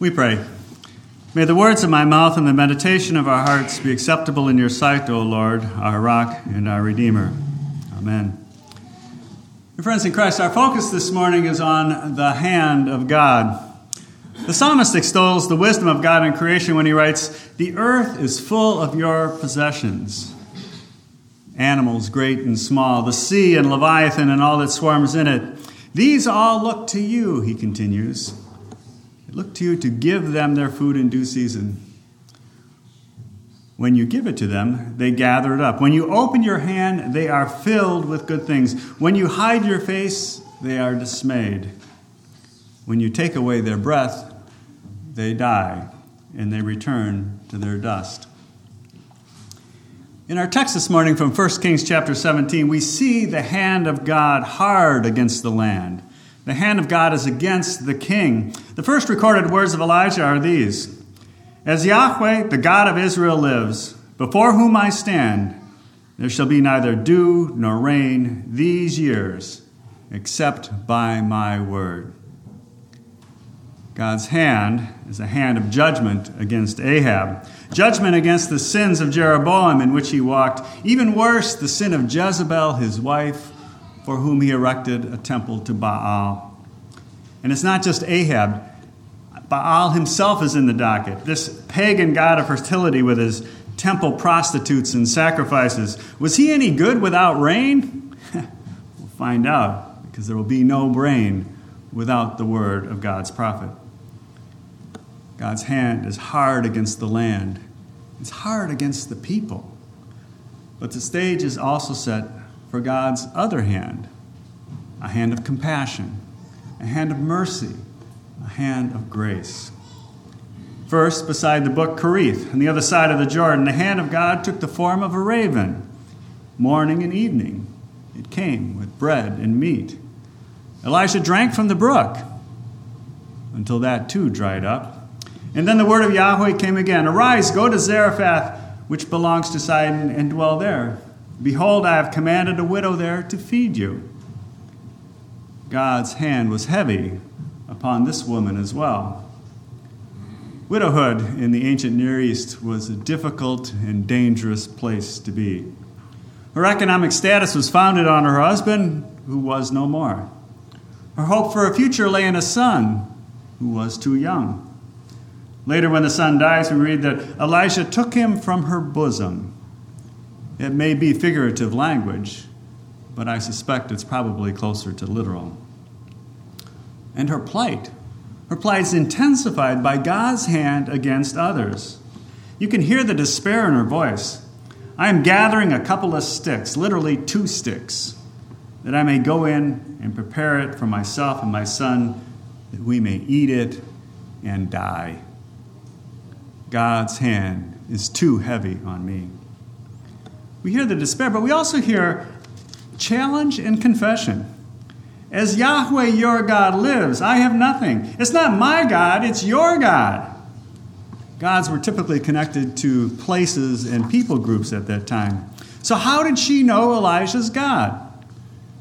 We pray. May the words of my mouth and the meditation of our hearts be acceptable in your sight, O Lord, our rock and our Redeemer. Amen. Dear friends in Christ, our focus this morning is on the hand of God. The psalmist extols the wisdom of God in creation when he writes, The earth is full of your possessions. Animals great and small, the sea and Leviathan and all that swarms in it. These all look to you, he continues. They look to you to give them their food in due season. When you give it to them, they gather it up. When you open your hand, they are filled with good things. When you hide your face, they are dismayed. When you take away their breath, they die and they return to their dust. In our text this morning from 1 Kings chapter 17, we see the hand of God hard against the land. The hand of God is against the king. The first recorded words of Elijah are these As Yahweh, the God of Israel, lives, before whom I stand, there shall be neither dew nor rain these years, except by my word. God's hand is a hand of judgment against Ahab, judgment against the sins of Jeroboam in which he walked, even worse, the sin of Jezebel, his wife, for whom he erected a temple to Baal. And it's not just Ahab, Baal himself is in the docket. This pagan god of fertility with his temple prostitutes and sacrifices. Was he any good without rain? we'll find out, because there will be no rain without the word of God's prophet. God's hand is hard against the land, it's hard against the people. But the stage is also set for God's other hand a hand of compassion, a hand of mercy, a hand of grace. First, beside the brook Kerith, on the other side of the Jordan, the hand of God took the form of a raven. Morning and evening, it came with bread and meat. Elisha drank from the brook until that too dried up. And then the word of Yahweh came again Arise, go to Zarephath, which belongs to Sidon, and dwell there. Behold, I have commanded a widow there to feed you. God's hand was heavy upon this woman as well. Widowhood in the ancient Near East was a difficult and dangerous place to be. Her economic status was founded on her husband, who was no more. Her hope for a future lay in a son who was too young. Later, when the son dies, we read that Elisha took him from her bosom it may be figurative language, but I suspect it's probably closer to literal. And her plight. Her plight is intensified by God's hand against others. You can hear the despair in her voice. I am gathering a couple of sticks, literally two sticks, that I may go in and prepare it for myself and my son, that we may eat it and die. God's hand is too heavy on me. We hear the despair, but we also hear challenge and confession. As Yahweh your God lives, I have nothing. It's not my God, it's your God. Gods were typically connected to places and people groups at that time. So, how did she know Elijah's God?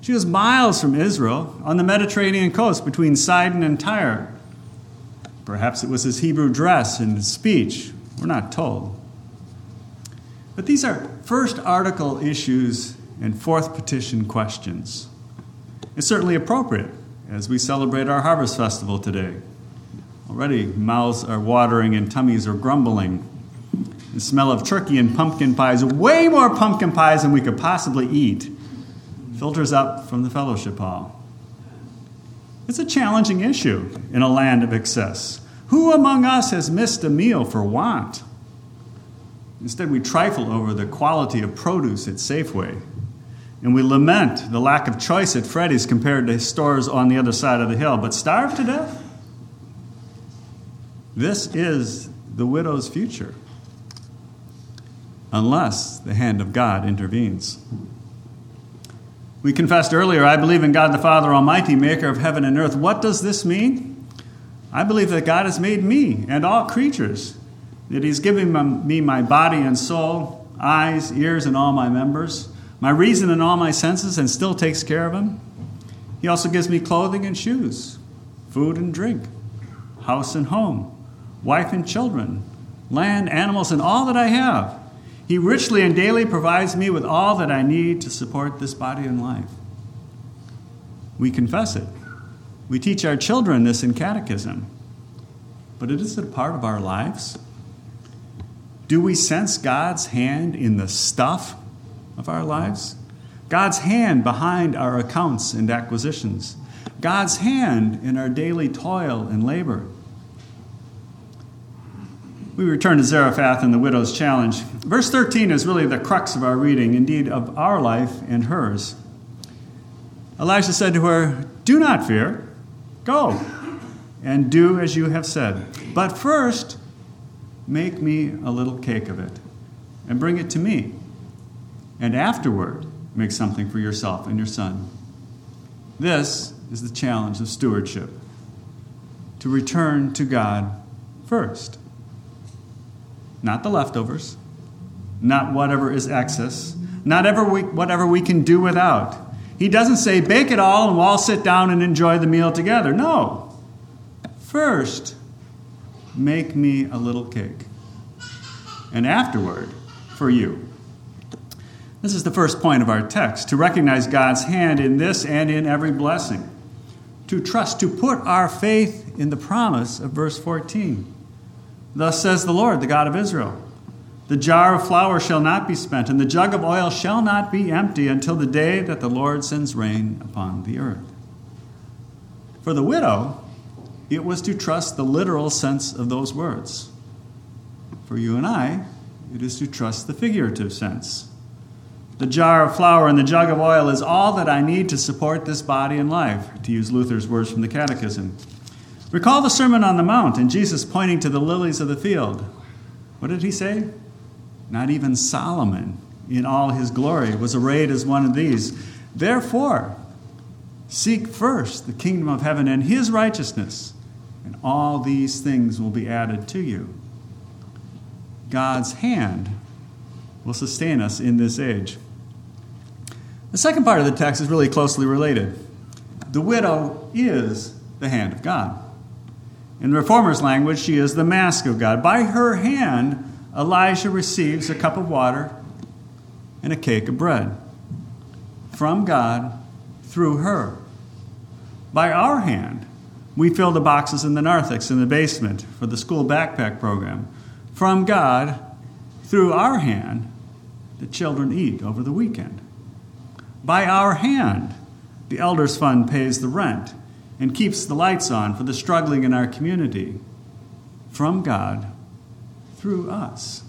She was miles from Israel on the Mediterranean coast between Sidon and Tyre. Perhaps it was his Hebrew dress and his speech. We're not told. But these are first article issues and fourth petition questions. It's certainly appropriate as we celebrate our Harvest Festival today. Already, mouths are watering and tummies are grumbling. The smell of turkey and pumpkin pies, way more pumpkin pies than we could possibly eat, filters up from the fellowship hall. It's a challenging issue in a land of excess. Who among us has missed a meal for want? Instead, we trifle over the quality of produce at Safeway. And we lament the lack of choice at Freddy's compared to stores on the other side of the hill. But starve to death? This is the widow's future. Unless the hand of God intervenes. We confessed earlier, I believe in God the Father Almighty, maker of heaven and earth. What does this mean? I believe that God has made me and all creatures that He's given me my body and soul, eyes, ears, and all my members, my reason and all my senses, and still takes care of them. He also gives me clothing and shoes, food and drink, house and home, wife and children, land, animals, and all that I have. He richly and daily provides me with all that I need to support this body and life. We confess it. We teach our children this in catechism. But it is a part of our lives. Do we sense God's hand in the stuff of our lives? God's hand behind our accounts and acquisitions. God's hand in our daily toil and labor. We return to Zarephath and the widow's challenge. Verse 13 is really the crux of our reading, indeed, of our life and hers. Elisha said to her, Do not fear, go and do as you have said. But first, make me a little cake of it and bring it to me. And afterward, make something for yourself and your son. This is the challenge of stewardship to return to God first. Not the leftovers, not whatever is excess, not ever we, whatever we can do without. He doesn't say, bake it all and we'll all sit down and enjoy the meal together. No. First, make me a little cake. And afterward, for you. This is the first point of our text to recognize God's hand in this and in every blessing. To trust, to put our faith in the promise of verse 14. Thus says the Lord, the God of Israel The jar of flour shall not be spent, and the jug of oil shall not be empty until the day that the Lord sends rain upon the earth. For the widow, it was to trust the literal sense of those words. For you and I, it is to trust the figurative sense. The jar of flour and the jug of oil is all that I need to support this body and life, to use Luther's words from the Catechism. Recall the Sermon on the Mount and Jesus pointing to the lilies of the field. What did he say? Not even Solomon, in all his glory, was arrayed as one of these. Therefore, seek first the kingdom of heaven and his righteousness, and all these things will be added to you. God's hand will sustain us in this age. The second part of the text is really closely related. The widow is the hand of God. In the Reformer's language, she is the mask of God. By her hand, Elijah receives a cup of water and a cake of bread from God through her. By our hand, we fill the boxes in the narthex in the basement for the school backpack program. From God, through our hand, the children eat over the weekend. By our hand, the Elders Fund pays the rent and keeps the lights on for the struggling in our community from God through us.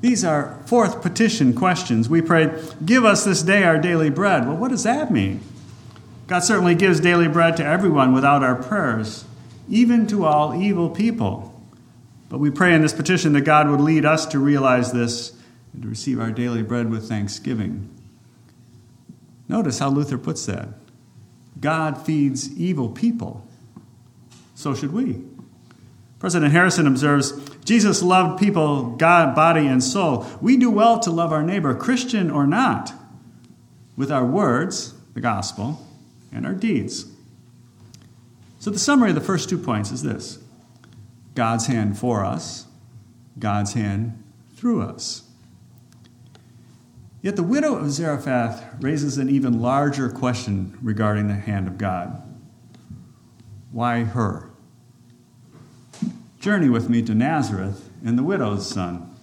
These are fourth petition questions. We prayed, Give us this day our daily bread. Well, what does that mean? God certainly gives daily bread to everyone without our prayers, even to all evil people. But we pray in this petition that God would lead us to realize this and to receive our daily bread with thanksgiving. Notice how Luther puts that. God feeds evil people. So should we. President Harrison observes Jesus loved people, God, body, and soul. We do well to love our neighbor, Christian or not, with our words, the gospel, and our deeds. So, the summary of the first two points is this God's hand for us, God's hand through us. Yet the widow of Zarephath raises an even larger question regarding the hand of God. Why her? Journey with me to Nazareth and the widow's son.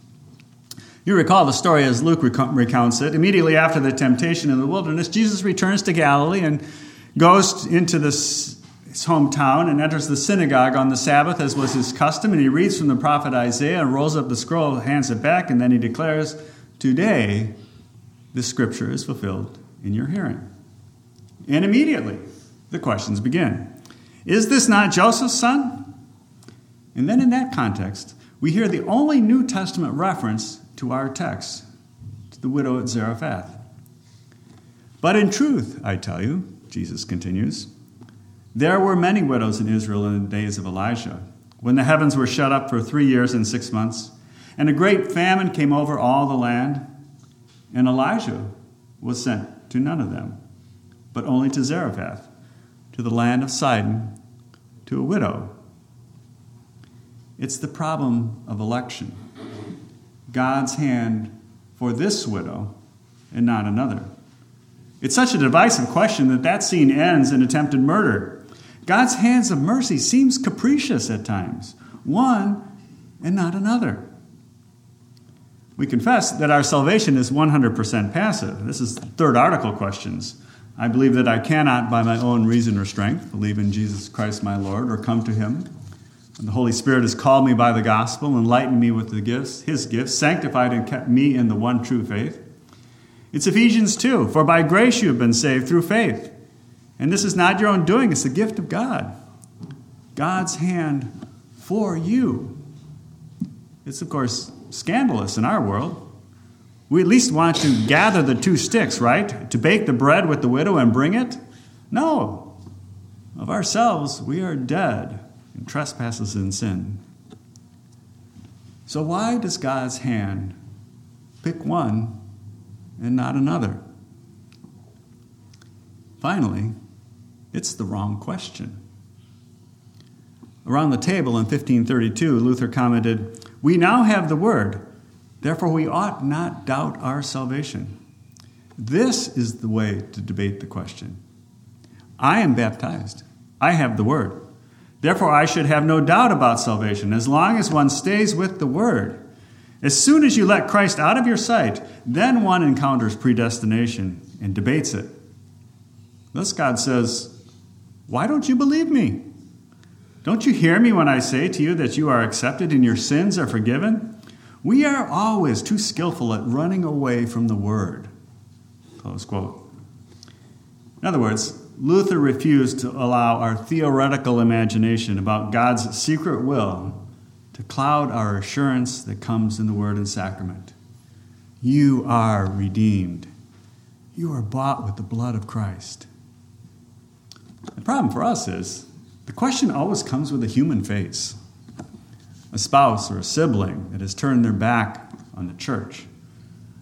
You recall the story as Luke recounts it. Immediately after the temptation in the wilderness, Jesus returns to Galilee and goes into this, his hometown and enters the synagogue on the Sabbath, as was his custom. And he reads from the prophet Isaiah and rolls up the scroll, hands it back, and then he declares, Today this scripture is fulfilled in your hearing. And immediately, the questions begin Is this not Joseph's son? And then, in that context, we hear the only New Testament reference to our text, to the widow at Zarephath. But in truth, I tell you, Jesus continues, there were many widows in Israel in the days of Elijah, when the heavens were shut up for three years and six months, and a great famine came over all the land. And Elijah was sent to none of them, but only to Zarephath, to the land of Sidon, to a widow. It's the problem of election. God's hand for this widow and not another. It's such a divisive question that that scene ends in attempted murder. God's hands of mercy seems capricious at times, one and not another. We confess that our salvation is 100% passive. This is third article questions. I believe that I cannot, by my own reason or strength, believe in Jesus Christ my Lord or come to him. And the Holy Spirit has called me by the gospel, enlightened me with the gifts, his gifts, sanctified and kept me in the one true faith. It's Ephesians 2 For by grace you have been saved through faith. And this is not your own doing, it's the gift of God. God's hand for you. It's, of course, scandalous in our world. We at least want to gather the two sticks, right? To bake the bread with the widow and bring it? No. Of ourselves, we are dead in trespasses and sin. So, why does God's hand pick one and not another? Finally, it's the wrong question. Around the table in 1532, Luther commented, We now have the word, therefore we ought not doubt our salvation. This is the way to debate the question. I am baptized, I have the word. Therefore, I should have no doubt about salvation as long as one stays with the word. As soon as you let Christ out of your sight, then one encounters predestination and debates it. Thus, God says, Why don't you believe me? Don't you hear me when I say to you that you are accepted and your sins are forgiven? We are always too skillful at running away from the word. Close quote. In other words, Luther refused to allow our theoretical imagination about God's secret will to cloud our assurance that comes in the Word and Sacrament. You are redeemed. You are bought with the blood of Christ. The problem for us is the question always comes with a human face a spouse or a sibling that has turned their back on the church,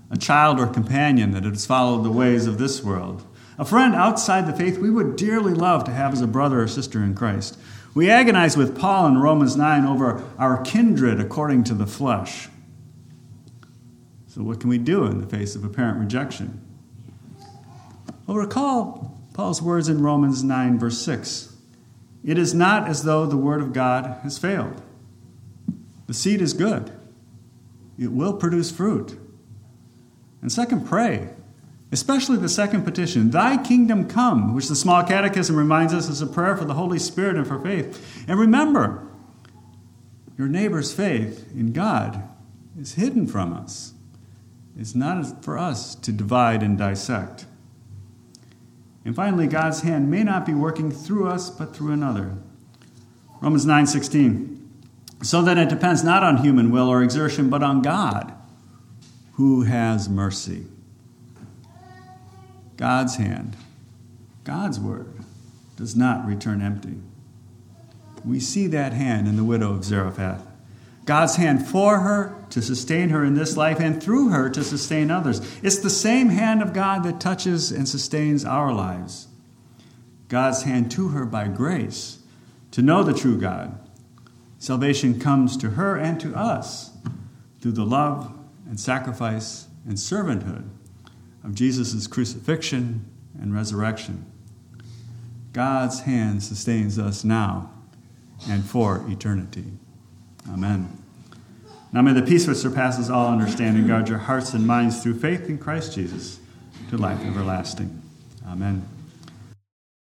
a child or companion that has followed the ways of this world, a friend outside the faith we would dearly love to have as a brother or sister in Christ we agonize with Paul in Romans 9 over our kindred according to the flesh. So, what can we do in the face of apparent rejection? Well, recall Paul's words in Romans 9, verse 6. It is not as though the word of God has failed. The seed is good, it will produce fruit. And second, pray especially the second petition, Thy kingdom come, which the small catechism reminds us is a prayer for the Holy Spirit and for faith. And remember, your neighbor's faith in God is hidden from us. It's not for us to divide and dissect. And finally, God's hand may not be working through us, but through another. Romans 9:16. So that it depends not on human will or exertion, but on God, who has mercy. God's hand, God's word, does not return empty. We see that hand in the widow of Zarephath. God's hand for her to sustain her in this life and through her to sustain others. It's the same hand of God that touches and sustains our lives. God's hand to her by grace to know the true God. Salvation comes to her and to us through the love and sacrifice and servanthood of Jesus' crucifixion and resurrection. God's hand sustains us now and for eternity. Amen. Now may the peace which surpasses all understanding guard your hearts and minds through faith in Christ Jesus to life everlasting. Amen.